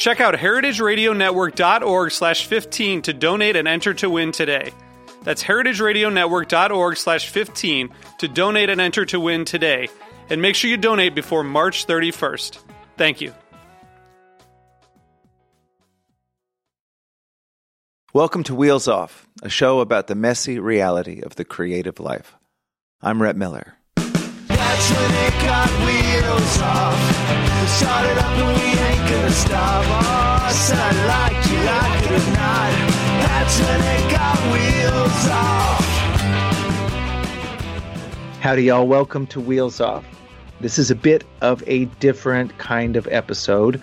Check out heritageradionetwork.org slash 15 to donate and enter to win today. That's heritageradionetwork.org slash 15 to donate and enter to win today. And make sure you donate before March 31st. Thank you. Welcome to Wheels Off, a show about the messy reality of the creative life. I'm Rhett Miller. That's when it got wheels off. We started up and we ain't gonna stop. Oh, said I like you, like it or not. That's when it got wheels off. Howdy, y'all. Welcome to Wheels Off. This is a bit of a different kind of episode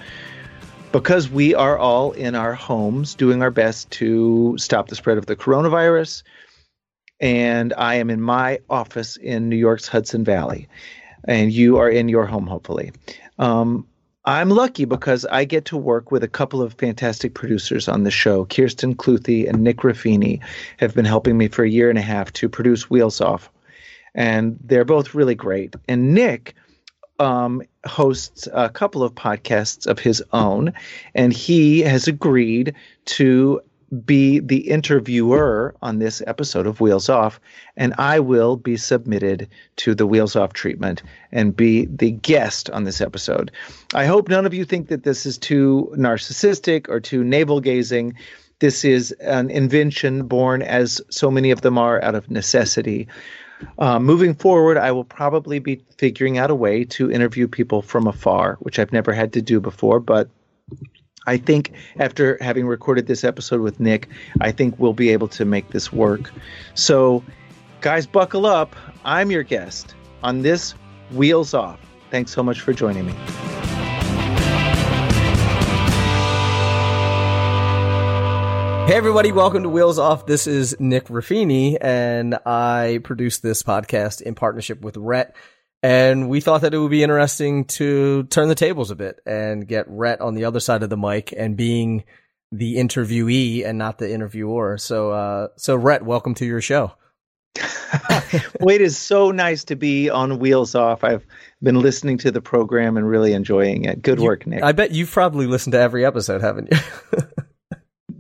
because we are all in our homes doing our best to stop the spread of the coronavirus. And I am in my office in New York's Hudson Valley, and you are in your home, hopefully. Um, I'm lucky because I get to work with a couple of fantastic producers on the show. Kirsten Cluthy and Nick Ruffini have been helping me for a year and a half to produce Wheels Off, and they're both really great. And Nick um, hosts a couple of podcasts of his own, and he has agreed to be the interviewer on this episode of Wheels Off, and I will be submitted to the Wheels Off treatment and be the guest on this episode. I hope none of you think that this is too narcissistic or too navel gazing. This is an invention born, as so many of them are, out of necessity. Uh, moving forward, I will probably be figuring out a way to interview people from afar, which I've never had to do before, but I think after having recorded this episode with Nick, I think we'll be able to make this work. So, guys, buckle up. I'm your guest on this Wheels Off. Thanks so much for joining me. Hey everybody, welcome to Wheels Off. This is Nick Ruffini and I produce this podcast in partnership with Rhett. And we thought that it would be interesting to turn the tables a bit and get Rhett on the other side of the mic and being the interviewee and not the interviewer. So, uh, so Rhett, welcome to your show. well, it is so nice to be on Wheels Off. I've been listening to the program and really enjoying it. Good You- work, Nick. I bet you've probably listened to every episode, haven't you?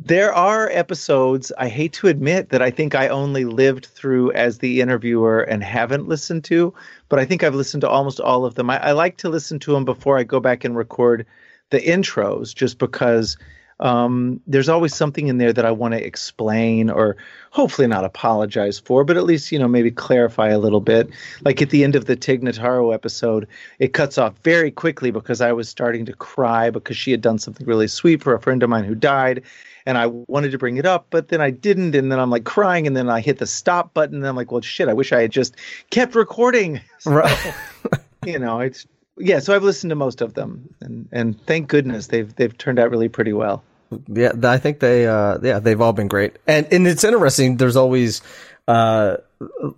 there are episodes I hate to admit that I think I only lived through as the interviewer and haven't listened to, but I think I've listened to almost all of them. I, I like to listen to them before I go back and record the intros, just because um, there's always something in there that I want to explain or hopefully not apologize for, but at least, you know, maybe clarify a little bit. Like at the end of the Tig Notaro episode, it cuts off very quickly because I was starting to cry because she had done something really sweet for a friend of mine who died. And I wanted to bring it up, but then I didn't. And then I'm like crying. And then I hit the stop button. And I'm like, well, shit, I wish I had just kept recording. So, right. you know, it's, yeah. So I've listened to most of them. And, and thank goodness they've, they've turned out really pretty well. Yeah, I think they, uh, yeah, they've all been great. And, and it's interesting. There's always, uh,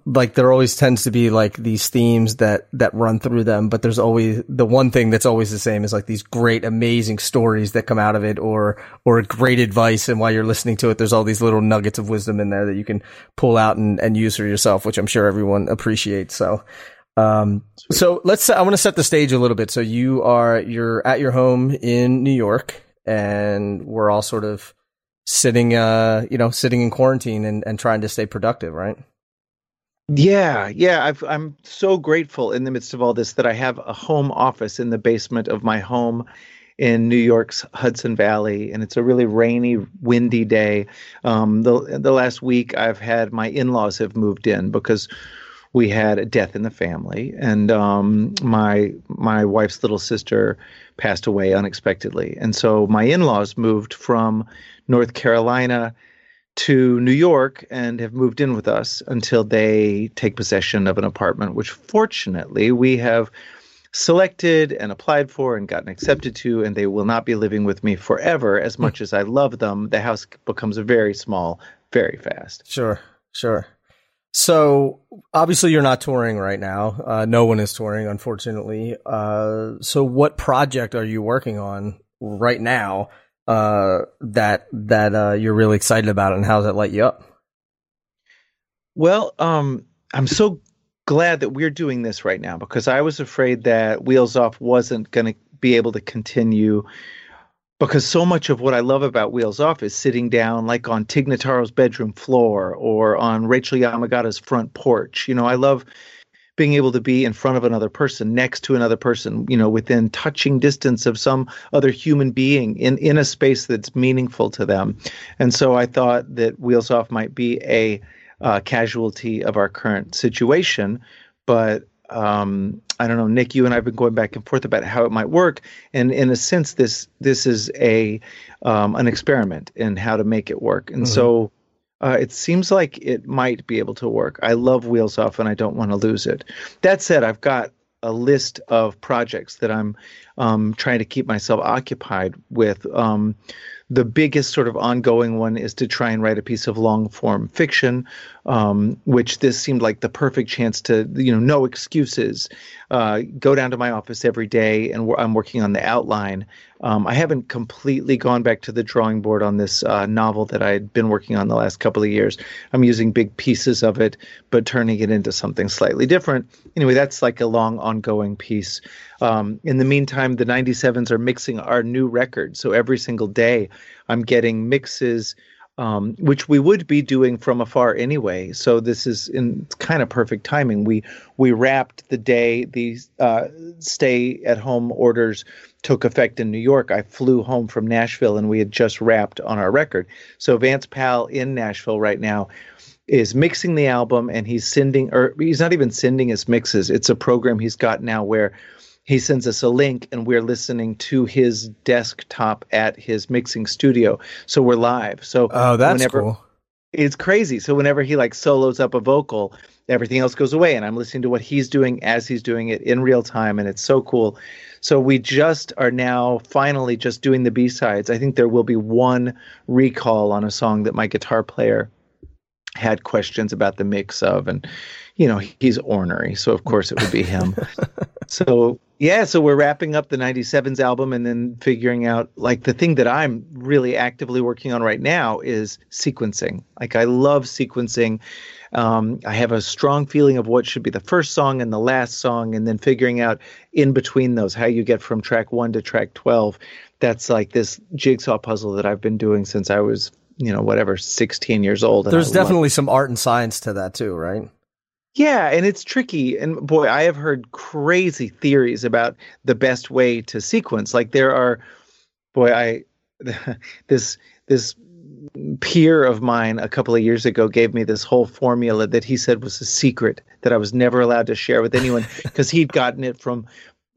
like there always tends to be like these themes that, that run through them, but there's always the one thing that's always the same is like these great, amazing stories that come out of it or, or great advice. And while you're listening to it, there's all these little nuggets of wisdom in there that you can pull out and, and use for yourself, which I'm sure everyone appreciates. So, um, so let's, I want to set the stage a little bit. So you are, you're at your home in New York and we're all sort of sitting, uh, you know, sitting in quarantine and, and trying to stay productive, right? Yeah, yeah. I've, I'm so grateful in the midst of all this that I have a home office in the basement of my home in New York's Hudson Valley, and it's a really rainy, windy day. Um, the the last week, I've had my in-laws have moved in because we had a death in the family, and um, my my wife's little sister passed away unexpectedly, and so my in-laws moved from North Carolina to New York and have moved in with us until they take possession of an apartment, which fortunately we have selected and applied for and gotten accepted to, and they will not be living with me forever. As much as I love them, the house becomes very small very fast. Sure, sure. So obviously you're not touring right now. Uh, no one is touring, unfortunately. Uh, so what project are you working on right now uh, that that uh, you're really excited about, and how does that light you up? Well, um, I'm so glad that we're doing this right now because I was afraid that Wheels Off wasn't going to be able to continue because so much of what I love about Wheels Off is sitting down like on Tig Notaro's bedroom floor or on Rachel Yamagata's front porch. You know, I love being able to be in front of another person, next to another person, you know, within touching distance of some other human being in, in a space that's meaningful to them. And so I thought that Wheels Off might be a uh, casualty of our current situation. But um, I don't know, Nick, you and I've been going back and forth about how it might work, and in a sense, this this is a um, an experiment in how to make it work, and mm-hmm. so uh, it seems like it might be able to work. I love Wheels Off, and I don't want to lose it. That said, I've got a list of projects that I'm um, trying to keep myself occupied with. Um, the biggest sort of ongoing one is to try and write a piece of long form fiction, um, which this seemed like the perfect chance to, you know, no excuses. Uh, go down to my office every day, and I'm working on the outline. Um, I haven't completely gone back to the drawing board on this uh, novel that I had been working on the last couple of years. I'm using big pieces of it, but turning it into something slightly different. Anyway, that's like a long, ongoing piece. Um, in the meantime, the 97s are mixing our new record. So every single day, I'm getting mixes, um, which we would be doing from afar anyway. So this is in kind of perfect timing. We we wrapped the day the uh, stay at home orders took effect in New York. I flew home from Nashville, and we had just wrapped on our record. So Vance Powell in Nashville right now is mixing the album and he's sending or he's not even sending his mixes it's a program he's got now where he sends us a link and we're listening to his desktop at his mixing studio. So we're live. So oh, that's whenever, cool. It's crazy. So whenever he like solos up a vocal, everything else goes away, and I'm listening to what he's doing as he's doing it in real time, and it's so cool. So we just are now finally just doing the B sides. I think there will be one recall on a song that my guitar player had questions about the mix of, and you know he's ornery, so of course it would be him. so yeah, so we're wrapping up the 97s album and then figuring out like the thing that I'm really actively working on right now is sequencing. Like I love sequencing. Um, I have a strong feeling of what should be the first song and the last song, and then figuring out in between those how you get from track one to track 12. That's like this jigsaw puzzle that I've been doing since I was, you know, whatever, 16 years old. There's definitely some art and science to that too, right? Yeah, and it's tricky. And boy, I have heard crazy theories about the best way to sequence. Like there are, boy, I this this peer of mine a couple of years ago gave me this whole formula that he said was a secret that I was never allowed to share with anyone because he'd gotten it from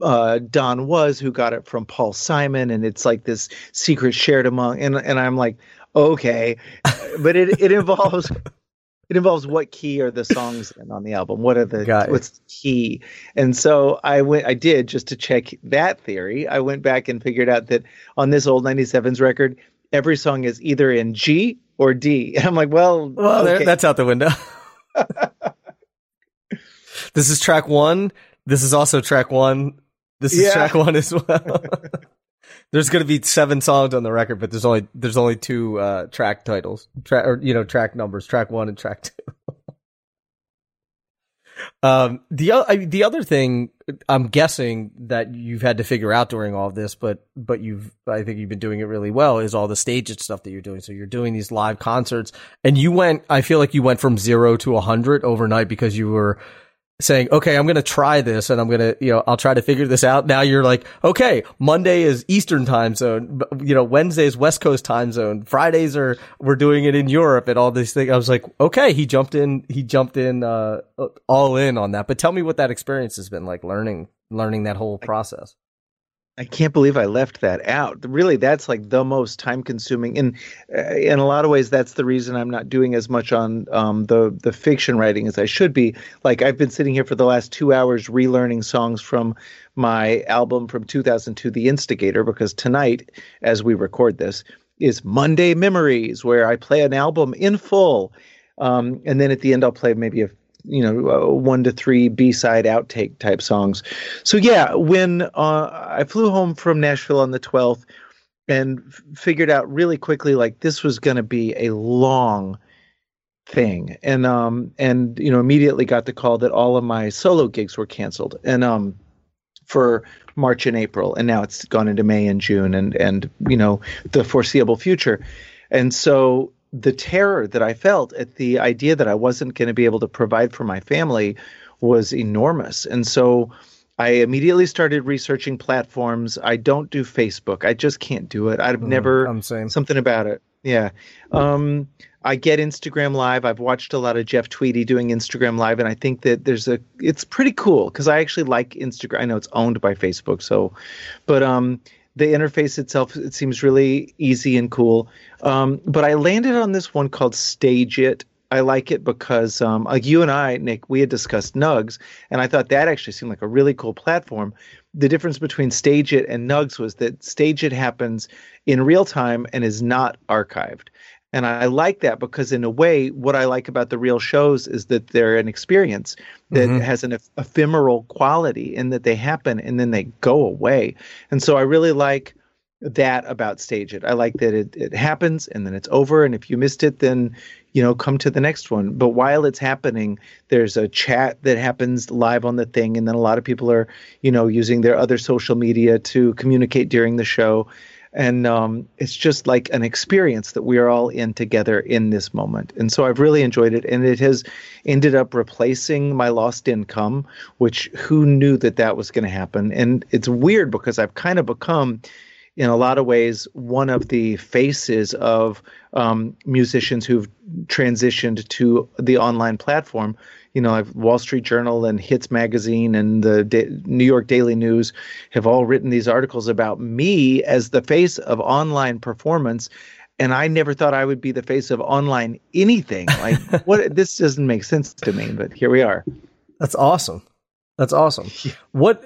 uh, Don Was, who got it from Paul Simon, and it's like this secret shared among. And and I'm like, okay, but it it involves it involves what key are the songs in on the album? What are the Got what's the key? And so i went i did just to check that theory. I went back and figured out that on this old 97s record every song is either in g or d. And i'm like well well okay. that's out the window. This is track one. This is also track one. This is yeah. track one as well there's going to be seven songs on the record, but there's only there's only two uh, track titles, track or you know track numbers, track one and track two. um, the I, the other thing I'm guessing that you've had to figure out during all this, but but you've I think you've been doing it really well is all the staged stuff that you're doing. So you're doing these live concerts, and you went. I feel like you went from zero to a hundred overnight because you were saying, okay, I'm going to try this and I'm going to, you know, I'll try to figure this out. Now you're like, okay, Monday is Eastern time zone. You know, Wednesday is West Coast time zone. Fridays are, we're doing it in Europe and all these things. I was like, okay, he jumped in, he jumped in, uh, all in on that. But tell me what that experience has been like learning, learning that whole process. I can't believe I left that out. Really, that's like the most time consuming, and uh, in a lot of ways, that's the reason I'm not doing as much on um, the the fiction writing as I should be. Like I've been sitting here for the last two hours relearning songs from my album from 2002, The Instigator, because tonight, as we record this, is Monday Memories, where I play an album in full. Um, and then at the end, I'll play maybe a you know uh, one to three b-side outtake type songs. So yeah when uh, i flew home from nashville on the 12th and f- figured out really quickly like this was going to be a long thing. And um and you know immediately got the call that all of my solo gigs were canceled. And um for march and april and now it's gone into may and june and and you know the foreseeable future. And so the terror that I felt at the idea that I wasn't going to be able to provide for my family was enormous. And so I immediately started researching platforms. I don't do Facebook. I just can't do it. I've mm, never I'm saying something about it. Yeah. Um, I get Instagram Live. I've watched a lot of Jeff Tweedy doing Instagram Live, and I think that there's a it's pretty cool because I actually like Instagram. I know it's owned by Facebook, so, but um, the interface itself it seems really easy and cool. Um, but I landed on this one called Stage It. I like it because, um, like you and I, Nick, we had discussed Nugs, and I thought that actually seemed like a really cool platform. The difference between Stage It and Nugs was that Stage It happens in real time and is not archived. And I like that because, in a way, what I like about the real shows is that they're an experience that mm-hmm. has an eph- ephemeral quality in that they happen and then they go away. And so I really like that about Stage It. I like that it, it happens and then it's over. And if you missed it, then, you know, come to the next one. But while it's happening, there's a chat that happens live on the thing. And then a lot of people are, you know, using their other social media to communicate during the show and um, it's just like an experience that we are all in together in this moment. And so i've really enjoyed it. And it has ended up replacing my lost income which who knew that that was going to happen. And it's weird because i've kind of become in a lot of ways one of the faces of um, musicians who've transitioned to the online platform you know, I've Wall Street Journal and Hits Magazine and the da- New York Daily News have all written these articles about me as the face of online performance. And I never thought I would be the face of online anything. Like, what? This doesn't make sense to me, but here we are. That's awesome. That's awesome. What?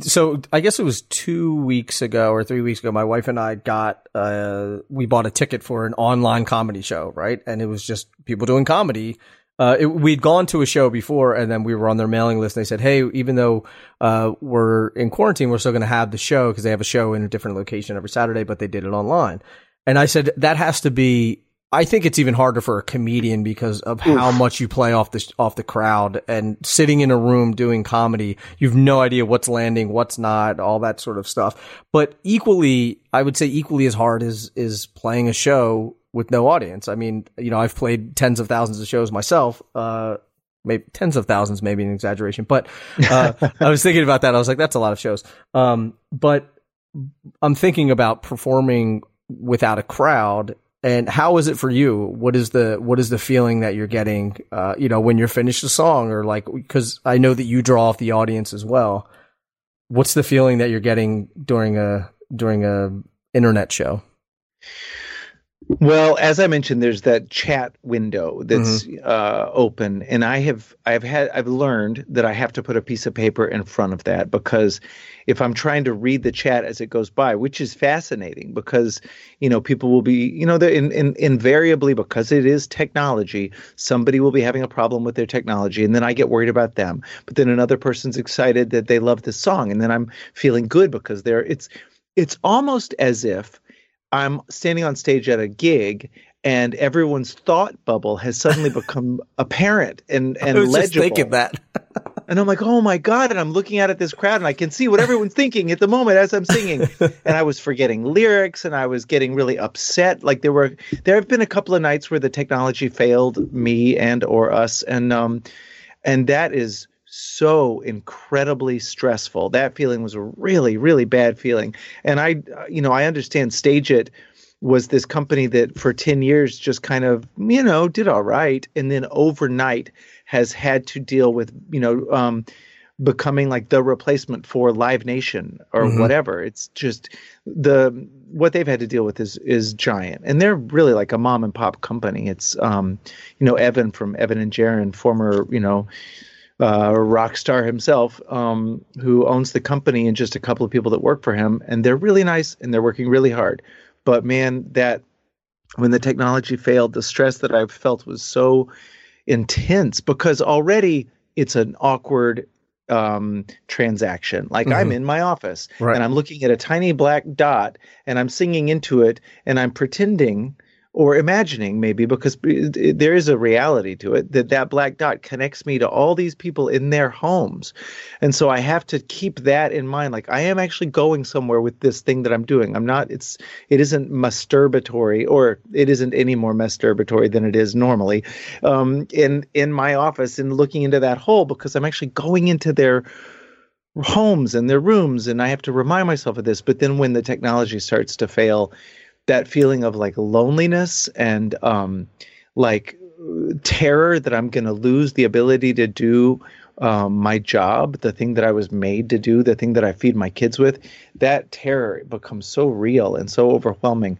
So I guess it was two weeks ago or three weeks ago. My wife and I got uh, we bought a ticket for an online comedy show, right? And it was just people doing comedy uh, it, we'd gone to a show before and then we were on their mailing list and they said, Hey, even though, uh, we're in quarantine, we're still going to have the show because they have a show in a different location every Saturday, but they did it online. And I said, that has to be, I think it's even harder for a comedian because of Oof. how much you play off the, off the crowd and sitting in a room doing comedy. You've no idea what's landing, what's not, all that sort of stuff. But equally, I would say equally as hard is, is playing a show with no audience. I mean, you know, I've played tens of thousands of shows myself. Uh, maybe tens of thousands, maybe an exaggeration, but uh, I was thinking about that. I was like, that's a lot of shows. Um, but I'm thinking about performing without a crowd. And how is it for you? What is the what is the feeling that you're getting? Uh, you know, when you're finished a song, or like because I know that you draw off the audience as well. What's the feeling that you're getting during a during a internet show? Well, as I mentioned, there's that chat window that's mm-hmm. uh, open, and I have I've had I've learned that I have to put a piece of paper in front of that because if I'm trying to read the chat as it goes by, which is fascinating because you know people will be you know in, in, invariably because it is technology, somebody will be having a problem with their technology, and then I get worried about them. But then another person's excited that they love this song, and then I'm feeling good because they're it's it's almost as if I'm standing on stage at a gig and everyone's thought bubble has suddenly become apparent and and I was legible. Just thinking that. and I'm like, oh my god! And I'm looking out at this crowd, and I can see what everyone's thinking at the moment as I'm singing. and I was forgetting lyrics, and I was getting really upset. Like there were, there have been a couple of nights where the technology failed me and or us, and um, and that is so incredibly stressful. That feeling was a really, really bad feeling. And I, you know, I understand Stage It was this company that for 10 years just kind of, you know, did all right. And then overnight has had to deal with, you know, um, becoming like the replacement for Live Nation or mm-hmm. whatever. It's just the what they've had to deal with is is giant, and they're really like a mom and pop company. It's um, you know Evan from Evan and Jaron, former you know uh, rock star himself, um, who owns the company, and just a couple of people that work for him, and they're really nice and they're working really hard. But man, that when the technology failed, the stress that I felt was so intense because already it's an awkward um, transaction. Like mm-hmm. I'm in my office right. and I'm looking at a tiny black dot and I'm singing into it and I'm pretending or imagining maybe because there is a reality to it that that black dot connects me to all these people in their homes. And so i have to keep that in mind. Like i am actually going somewhere with this thing that i'm doing. I'm not it's it isn't masturbatory or it isn't any more masturbatory than it is normally um, in in my office and looking into that hole because i'm actually going into their homes and their rooms and i have to remind myself of this. But then when the technology starts to fail that feeling of like loneliness and um, like terror that I'm going to lose the ability to do um, my job, the thing that I was made to do, the thing that I feed my kids with, that terror becomes so real and so overwhelming.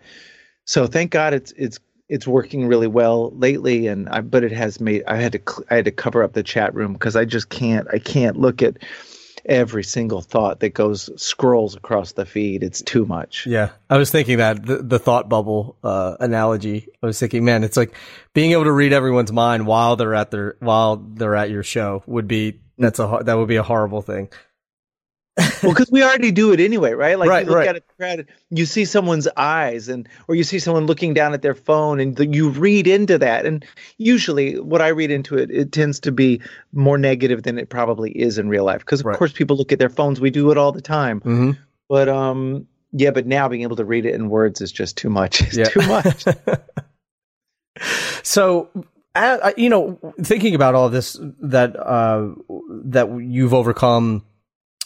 So thank God it's it's it's working really well lately, and I, but it has made I had to I had to cover up the chat room because I just can't I can't look at every single thought that goes scrolls across the feed. It's too much. Yeah. I was thinking that the, the thought bubble, uh, analogy, I was thinking, man, it's like being able to read everyone's mind while they're at their, while they're at your show would be, that's a, that would be a horrible thing well, because we already do it anyway, right? Like right, you look right. at a crowd, you see someone's eyes, and or you see someone looking down at their phone, and the, you read into that. And usually, what I read into it, it tends to be more negative than it probably is in real life. Because of right. course, people look at their phones. We do it all the time. Mm-hmm. But um, yeah, but now being able to read it in words is just too much. It's yeah. too much. so uh, you know, thinking about all this that uh, that you've overcome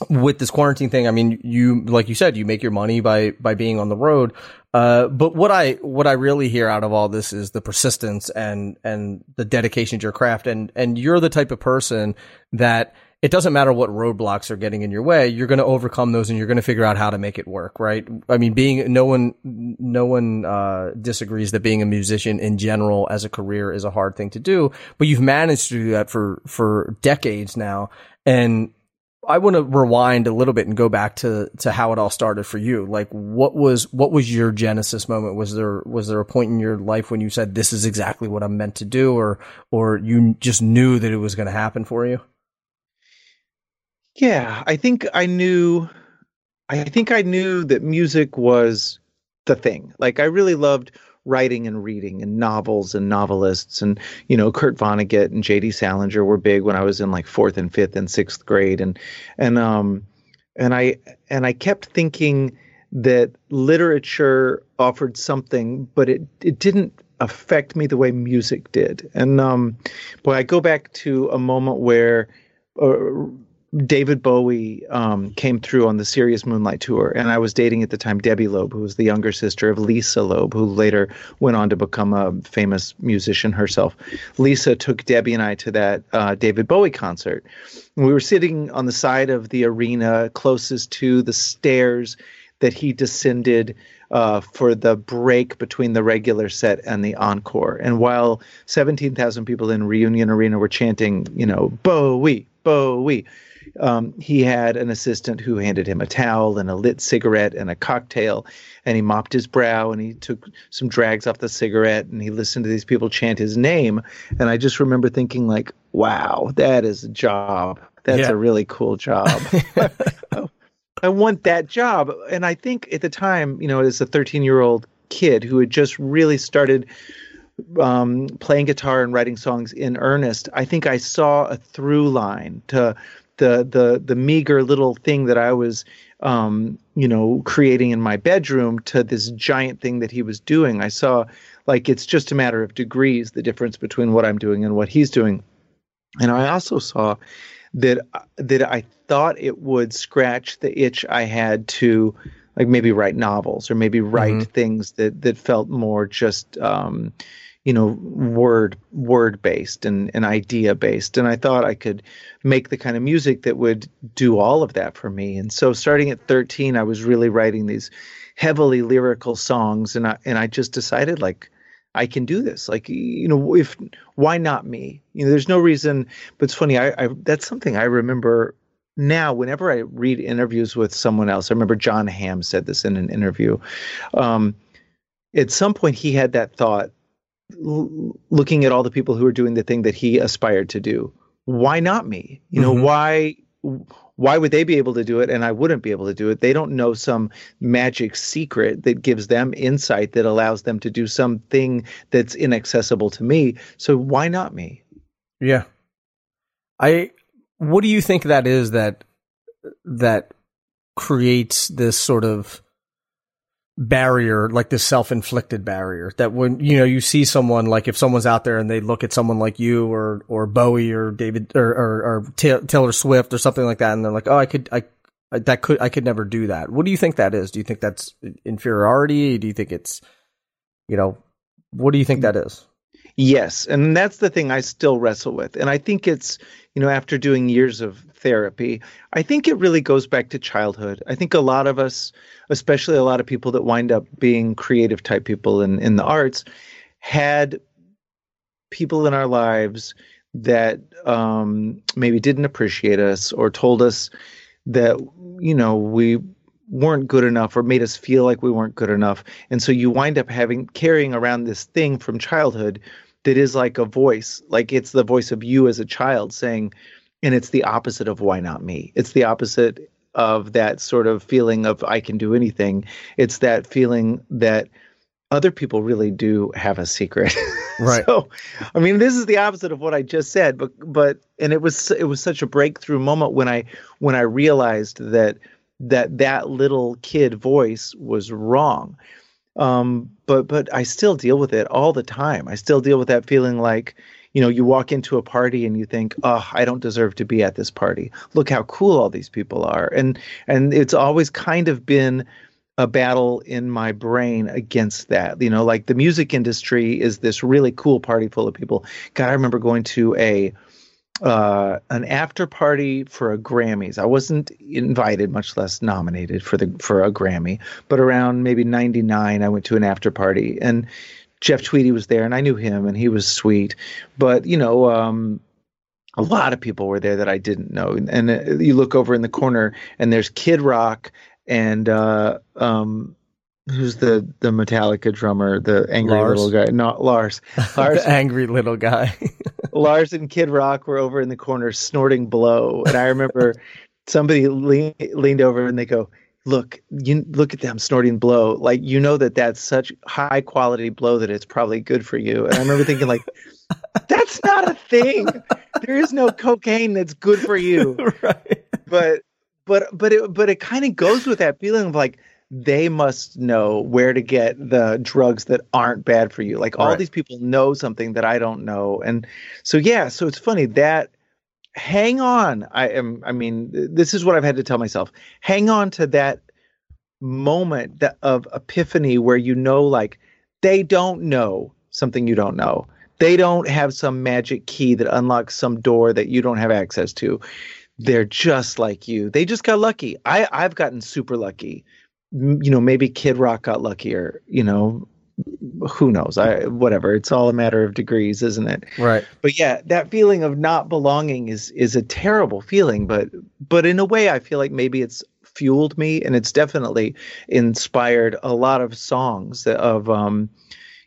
with this quarantine thing, I mean, you like you said, you make your money by by being on the road. Uh, but what I what I really hear out of all this is the persistence and and the dedication to your craft, and and you're the type of person that it doesn't matter what roadblocks are getting in your way, you're going to overcome those, and you're going to figure out how to make it work, right? I mean, being no one no one uh, disagrees that being a musician in general as a career is a hard thing to do, but you've managed to do that for for decades now, and I want to rewind a little bit and go back to to how it all started for you. Like what was what was your genesis moment? Was there was there a point in your life when you said this is exactly what I'm meant to do or or you just knew that it was going to happen for you? Yeah, I think I knew I think I knew that music was the thing. Like I really loved writing and reading and novels and novelists and you know Kurt Vonnegut and J.D. Salinger were big when I was in like fourth and fifth and sixth grade and and um and I and I kept thinking that literature offered something but it it didn't affect me the way music did and um boy I go back to a moment where uh, David Bowie um, came through on the Serious Moonlight tour, and I was dating at the time Debbie Loeb, who was the younger sister of Lisa Loeb, who later went on to become a famous musician herself. Lisa took Debbie and I to that uh, David Bowie concert. we were sitting on the side of the arena closest to the stairs that he descended uh, for the break between the regular set and the encore. And while 17,000 people in Reunion Arena were chanting, you know, Bowie, Bowie um, he had an assistant who handed him a towel and a lit cigarette and a cocktail, and he mopped his brow and he took some drags off the cigarette and he listened to these people chant his name. And I just remember thinking, like, wow, that is a job. That's yeah. a really cool job. I want that job. And I think at the time, you know, as a 13 year old kid who had just really started um, playing guitar and writing songs in earnest, I think I saw a through line to the the the meager little thing that I was um, you know creating in my bedroom to this giant thing that he was doing. I saw like it's just a matter of degrees the difference between what I'm doing and what he's doing. And I also saw that that I thought it would scratch the itch I had to like maybe write novels or maybe write mm-hmm. things that that felt more just um, you know word word based and, and idea based and i thought i could make the kind of music that would do all of that for me and so starting at 13 i was really writing these heavily lyrical songs and i and i just decided like I can do this. Like, you know, if why not me? You know, there's no reason. But it's funny. I, I that's something I remember now. Whenever I read interviews with someone else, I remember Jon Hamm said this in an interview. Um, at some point, he had that thought, l- looking at all the people who are doing the thing that he aspired to do. Why not me? You know, mm-hmm. why why would they be able to do it and I wouldn't be able to do it? They don't know some magic secret that gives them insight that allows them to do something that's inaccessible to me. So why not me? Yeah. I what do you think that is that that creates this sort of barrier, like this self-inflicted barrier that when, you know, you see someone, like if someone's out there and they look at someone like you or, or Bowie or David or, or, or Taylor Swift or something like that. And they're like, oh, I could, I, that could, I could never do that. What do you think that is? Do you think that's inferiority? Do you think it's, you know, what do you think that is? Yes. And that's the thing I still wrestle with. And I think it's, you know, after doing years of therapy, I think it really goes back to childhood. I think a lot of us, especially a lot of people that wind up being creative type people in, in the arts, had people in our lives that um, maybe didn't appreciate us or told us that, you know, we weren't good enough or made us feel like we weren't good enough. And so you wind up having carrying around this thing from childhood that is like a voice, like it's the voice of you as a child saying, and it's the opposite of why not me. It's the opposite of that sort of feeling of I can do anything. It's that feeling that other people really do have a secret. Right. so, I mean, this is the opposite of what I just said, but but and it was it was such a breakthrough moment when I when I realized that that that little kid voice was wrong. Um, but but I still deal with it all the time. I still deal with that feeling like you know you walk into a party and you think oh i don't deserve to be at this party look how cool all these people are and and it's always kind of been a battle in my brain against that you know like the music industry is this really cool party full of people god i remember going to a uh, an after party for a Grammys. I wasn't invited, much less nominated for the for a Grammy. But around maybe '99, I went to an after party, and Jeff Tweedy was there, and I knew him, and he was sweet. But you know, um, a lot of people were there that I didn't know. And, and uh, you look over in the corner, and there's Kid Rock and uh, um, who's the the Metallica drummer, the angry Lars. little guy, not Lars. Lars, the angry little guy. Lars and Kid Rock were over in the corner snorting blow, and I remember somebody lean, leaned over and they go, "Look, you look at them snorting blow. Like you know that that's such high quality blow that it's probably good for you." And I remember thinking, like, that's not a thing. There is no cocaine that's good for you. right. But but but it but it kind of goes with that feeling of like they must know where to get the drugs that aren't bad for you. Like all right. these people know something that I don't know. And so yeah, so it's funny that hang on. I am I mean, this is what I've had to tell myself. Hang on to that moment that, of epiphany where you know like they don't know something you don't know. They don't have some magic key that unlocks some door that you don't have access to. They're just like you. They just got lucky. I I've gotten super lucky you know, maybe Kid Rock got luckier, you know, who knows? I whatever. It's all a matter of degrees, isn't it? Right. But yeah, that feeling of not belonging is is a terrible feeling, but but in a way I feel like maybe it's fueled me and it's definitely inspired a lot of songs of um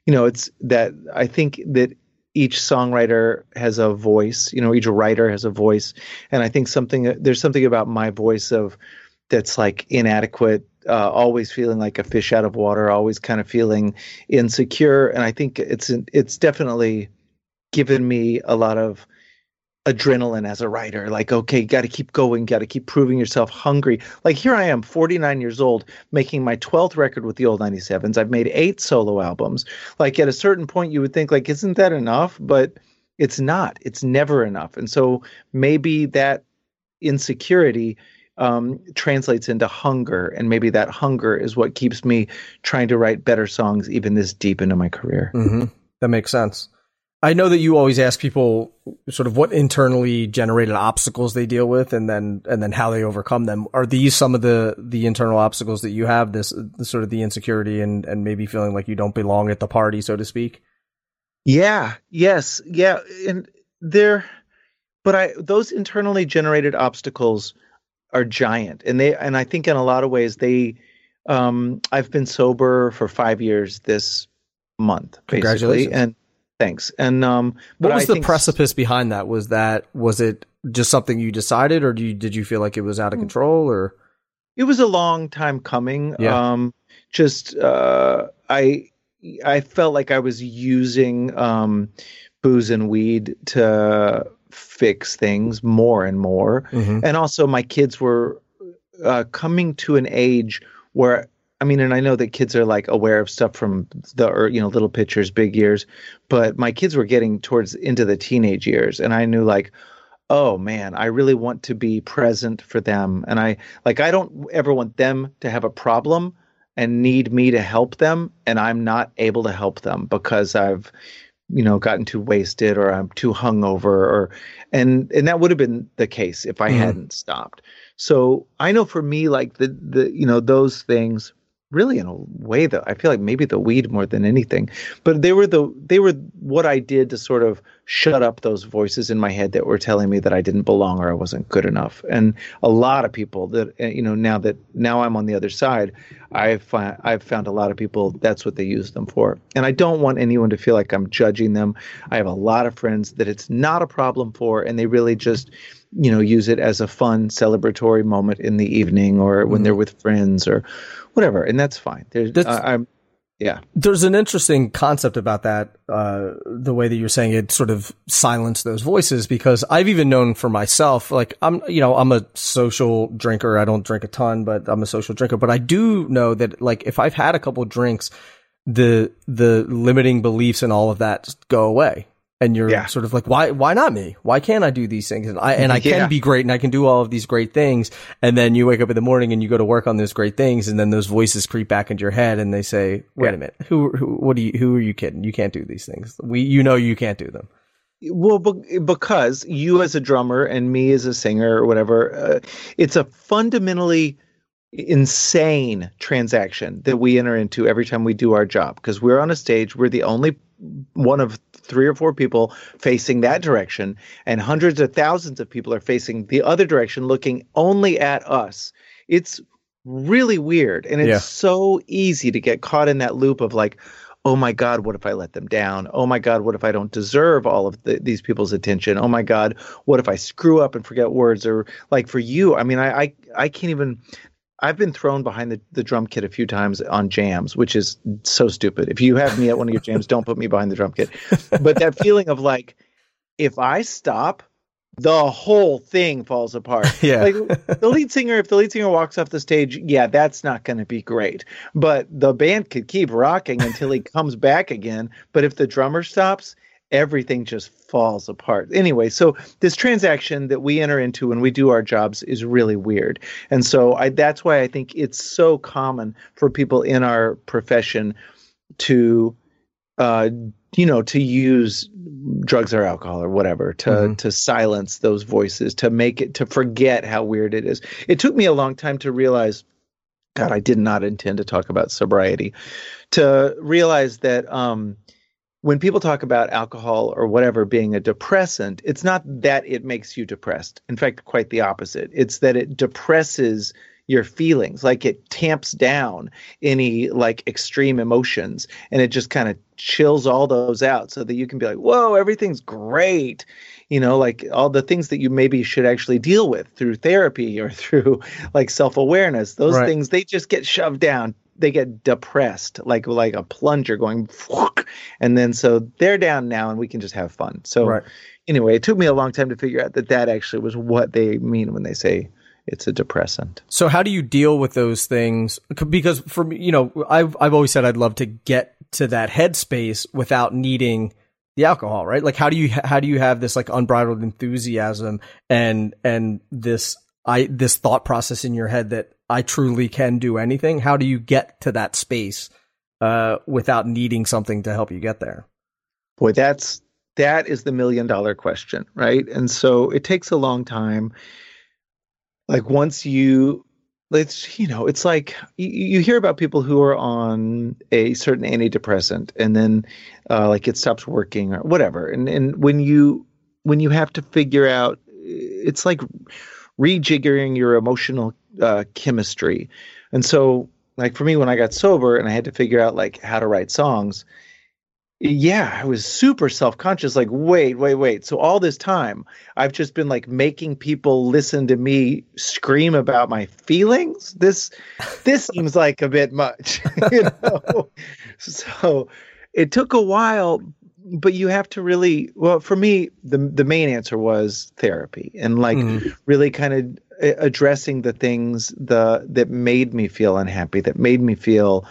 you know, it's that I think that each songwriter has a voice, you know, each writer has a voice and I think something there's something about my voice of that's like inadequate uh, always feeling like a fish out of water, always kind of feeling insecure, and I think it's it's definitely given me a lot of adrenaline as a writer. Like okay got to keep going got to keep proving yourself hungry. Like here i am 49 years old making my 12th record with the old 97s i've made eight solo albums. Like at a certain point you would think like isn't that enough? But it's not. It's never enough. And so maybe that insecurity um, translates into hunger, and maybe that hunger is what keeps me trying to write better songs even this deep into my career. Mm-hmm. That makes sense. I know that you always ask people sort of what internally generated obstacles they deal with, and then and then how they overcome them. Are these some of the the internal obstacles that you have? This, this sort of the insecurity and and maybe feeling like you don't belong at the party, so to speak. Yeah. Yes. Yeah. And there, but I those internally generated obstacles are giant, and they and I think in a lot of ways they. Um, I've been sober for five years this month, basically, Congratulations. and thanks. And um, What was I the precipice behind that? Was that was it just something you decided, or do you, did you feel like it was out of control, or it was a long time coming. Yeah. Um, just uh, I I felt like I was using um, booze and weed to fix things more and more, and also my kids were uh, coming to an age where. I mean, and I know that kids are like aware of stuff from the, or, you know, little pictures, big years, but my kids were getting towards into the teenage years, and I knew like, oh man, I really want to be present for them. And I like I don't ever want them to have a problem and need me to help them and I'm not able to help them because I've you know gotten too wasted or I'm too hungover or and and that would have been the case if I Mhm. hadn't stopped. So I know for me like the the you know those things really in a way though I feel like maybe the weed more than anything but they were the they were what I did to sort of shut up those voices in my head that were telling me that I didn't belong or I wasn't good enough. And a lot of people that uh, you know now that now I'm on the other side, I've I've found a lot of people that's what they use them for. And I don't want anyone to feel like I'm judging them. I have a lot of friends that it's not a problem for and they really just you know use it as a fun celebratory moment in the evening or when they're with friends or whatever and that's fine. There's That's- I, I'm yeah. there's an interesting concept about that, uh, the way that you're saying it sort of silenced those voices because I've even known for myself, like I'm, you know, I'm a social drinker. I don't drink a ton, but I'm a social drinker, but I do know that like if I've had a couple drinks, the, the limiting beliefs and all of that just go away. And you're Yeah. sort of like, why, why not me? Why can't I do these things? And I, and I can Yeah. be great and I can do all of these great things. And then you wake up in the morning and you go to work on those great things. And then those voices creep back into your head and they say, wait Yeah. a minute, who, who, what do you, who are you kidding? You can't do these things. We, you know, you can't do them. Well, be- because you as a drummer and me as a singer or whatever, uh, it's a fundamentally insane transaction that we enter into every time we do our job because we're on a stage. We're the only one of three or four people facing that direction, and hundreds of thousands of people are facing the other direction, looking only at us. It's really weird, and it's Yeah. so easy to get caught in that loop of like, oh my god what if i let them down oh my god what if i don't deserve all of the, these people's attention oh my god what if i screw up and forget words or like for you i mean i i, I can't even I've been thrown behind the, the drum kit a few times on jams, which is so stupid. If you have me at one of your jams, don't put me behind the drum kit. But that feeling of like, if I stop, the whole thing falls apart. Yeah. Like the lead singer, if the lead singer walks off the stage, yeah, that's not going to be great. But the band could keep rocking until he comes back again. But if the drummer stops, everything just falls apart. Anyway, so this transaction that we enter into when we do our jobs is really weird. And so I, that's why I think it's so common for people in our profession to uh, you know, to use drugs or alcohol or whatever to Mhm. to silence those voices, to make it to forget how weird it is. It took me a long time to realize. God, I did not intend to talk about sobriety. To realize that um, when people talk about alcohol or whatever being a depressant, it's not that it makes you depressed. In fact, quite the opposite. It's that it depresses your feelings, like it tamps down any like extreme emotions and it just kind of chills all those out so that you can be like, whoa, everything's great. You know, like all the things that you maybe should actually deal with through therapy or through like self awareness, those Right. things, they just get shoved down they get depressed like like a plunger going and then so they're down now and we can just have fun so Right. anyway it took me a long time to figure out that that actually was what they mean when they say it's a depressant So how do you deal with those things? Because for me, you know, I've I've always said I'd love to get to that headspace without needing the alcohol, right? Like how do you how do you have this like unbridled enthusiasm and and this I this thought process in your head that I truly can do anything? How do you get to that space uh, without needing something to help you get there? Boy, that's that is the million dollar question, right? And so it takes a long time. Like once you it's you know it's like you, you hear about people who are on a certain antidepressant and then uh, like it stops working or whatever and and when you when you have to figure out it's like rejiggering your emotional uh, chemistry and so like for me when i got sober and i had to figure out like how to write songs yeah, I was super self conscious. Like, wait, wait, wait. So all this time, I've just been like making people listen to me scream about my feelings. This, this seems like a bit much, you know. so it took a while, but you have to really. Well, for me, the the main answer was therapy and like mm-hmm. really kind of addressing the things the that made me feel unhappy, that made me feel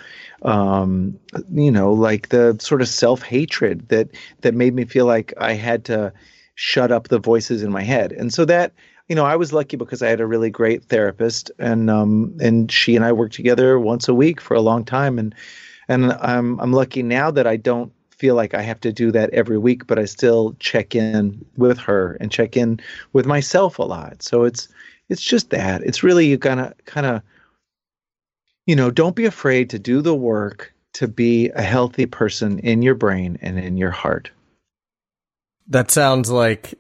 um, you know, like the sort of self hatred that that made me feel like I had to shut up the voices in my head. And so that, you know, I was lucky because I had a really great therapist, and um, and she and I worked together once a week for a long time, and and I'm I'm lucky now that I don't feel like I have to do that every week, but I still check in with her and check in with myself a lot. So it's it's just that. It's really you gotta kind of you know, don't be afraid to do the work to be a healthy person in your brain and in your heart. That sounds like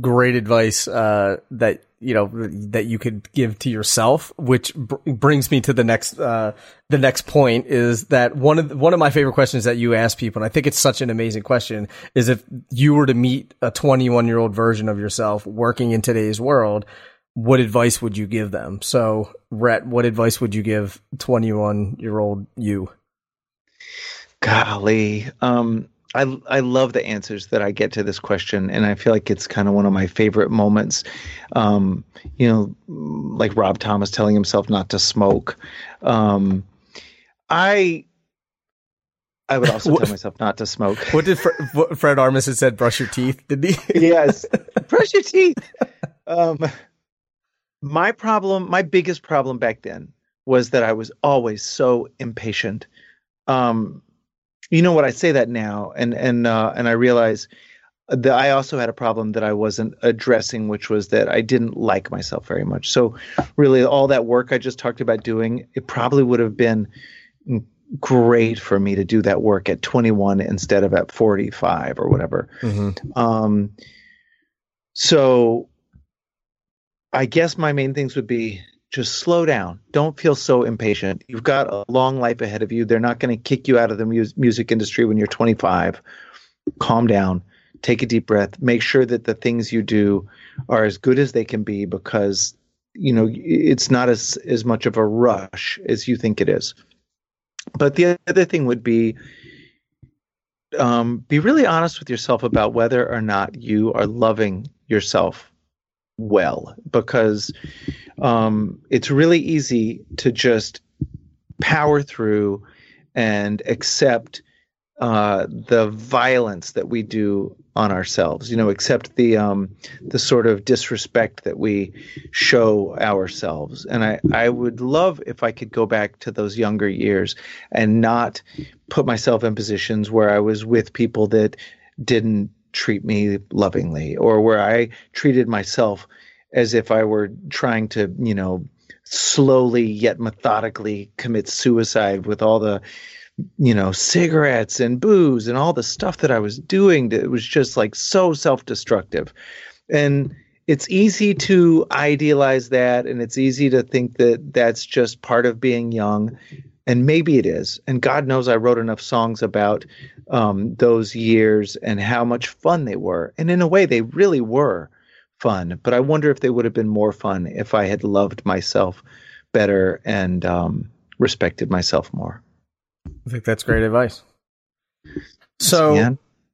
great advice uh, that you know that you could give to yourself, which br- brings me to the next uh, the next point is that one of the, one of my favorite questions that you ask people, and I think it's such an amazing question, is if you were to meet a 21 year old version of yourself working in today's world, what advice would you give them? So, Rhett, what advice would you give 21 year old you? Golly. Um, I, I love the answers that I get to this question, and I feel like it's kind of one of my favorite moments. Um, you know, like Rob Thomas telling himself not to smoke. Um, I I would also tell myself not to smoke. What did Fred, Armisen said? Brush your teeth. Did he? yes, brush your teeth. Um, my problem, my biggest problem back then was that I was always so impatient. Um, you know what? I say that now, and and uh, and I realize that I also had a problem that I wasn't addressing, which was that I didn't like myself very much. So, really, all that work I just talked about doing, it probably would have been great for me to do that work at 21 instead of at 45 or whatever. Mm-hmm. Um, so I guess my main things would be just slow down. Don't feel so impatient. You've got a long life ahead of you. They're not going to kick you out of the mu- music industry when you're 25. Calm down. Take a deep breath. Make sure that the things you do are as good as they can be because you know it's not as as much of a rush as you think it is. But the other thing would be um, be really honest with yourself about whether or not you are loving yourself well because um, it's really easy to just power through and accept uh, the violence that we do on ourselves. You know, accept the um, the sort of disrespect that we show ourselves. And I I would love if I could go back to those younger years and not put myself in positions where I was with people that didn't treat me lovingly or where I treated myself as if I were trying to, you know, slowly yet methodically commit suicide with all the, you know, cigarettes and booze and all the stuff that I was doing that was just like so self destructive. And it's easy to idealize that and it's easy to think that that's just part of being young and maybe it is. And God knows I wrote enough songs about um, those years and how much fun they were. And in a way, they really were fun. But I wonder if they would have been more fun if I had loved myself better and um, respected myself more. I think that's great advice. So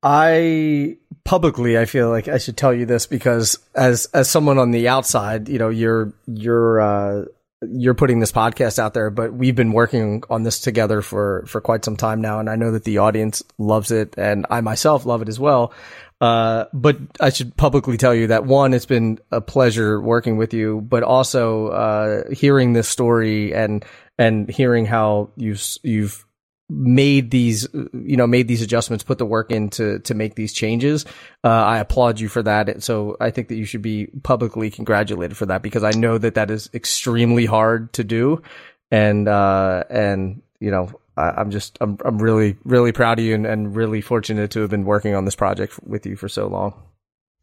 I publicly I feel like I should tell you this because as as someone on the outside, you know, you're you're uh, you're putting this podcast out there, but we've been working on this together for, for quite some time now. And I know that the audience loves it and I myself love it as well. Uh, but I should publicly tell you that one, it's been a pleasure working with you, but also, uh, hearing this story and, and hearing how you've, you've made these, you know, made these adjustments, put the work in to, to make these changes. Uh, I applaud you for that. So I think that you should be publicly congratulated for that because I know that that is extremely hard to do. And, uh, and, you know, I, am just, I'm, I'm really, really proud of you and, and really fortunate to have been working on this project with you for so long.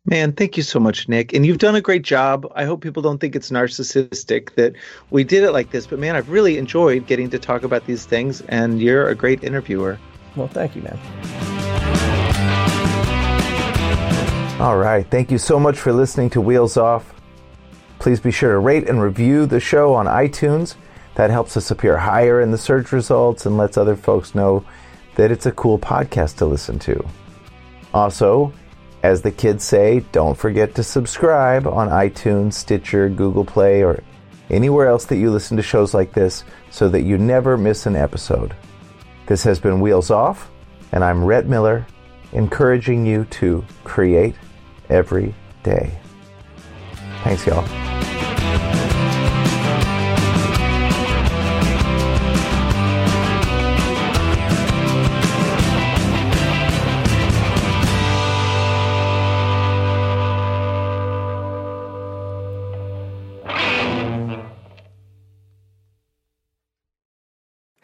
Man, thank you so much, Nick. And you've done a great job. I hope people don't think it's narcissistic that we did it like this, but man, I've really enjoyed getting to talk about these things, and you're a great interviewer. Well, thank you, man. All right. Thank you so much for listening to Wheels Off. Please be sure to rate and review the show on iTunes. That helps us appear higher in the search results and lets other folks know that it's a cool podcast to listen to. Also, as the kids say, don't forget to subscribe on iTunes, Stitcher, Google Play, or anywhere else that you listen to shows like this so that you never miss an episode. This has been Wheels Off, and I'm Rhett Miller, encouraging you to create every day. Thanks, y'all.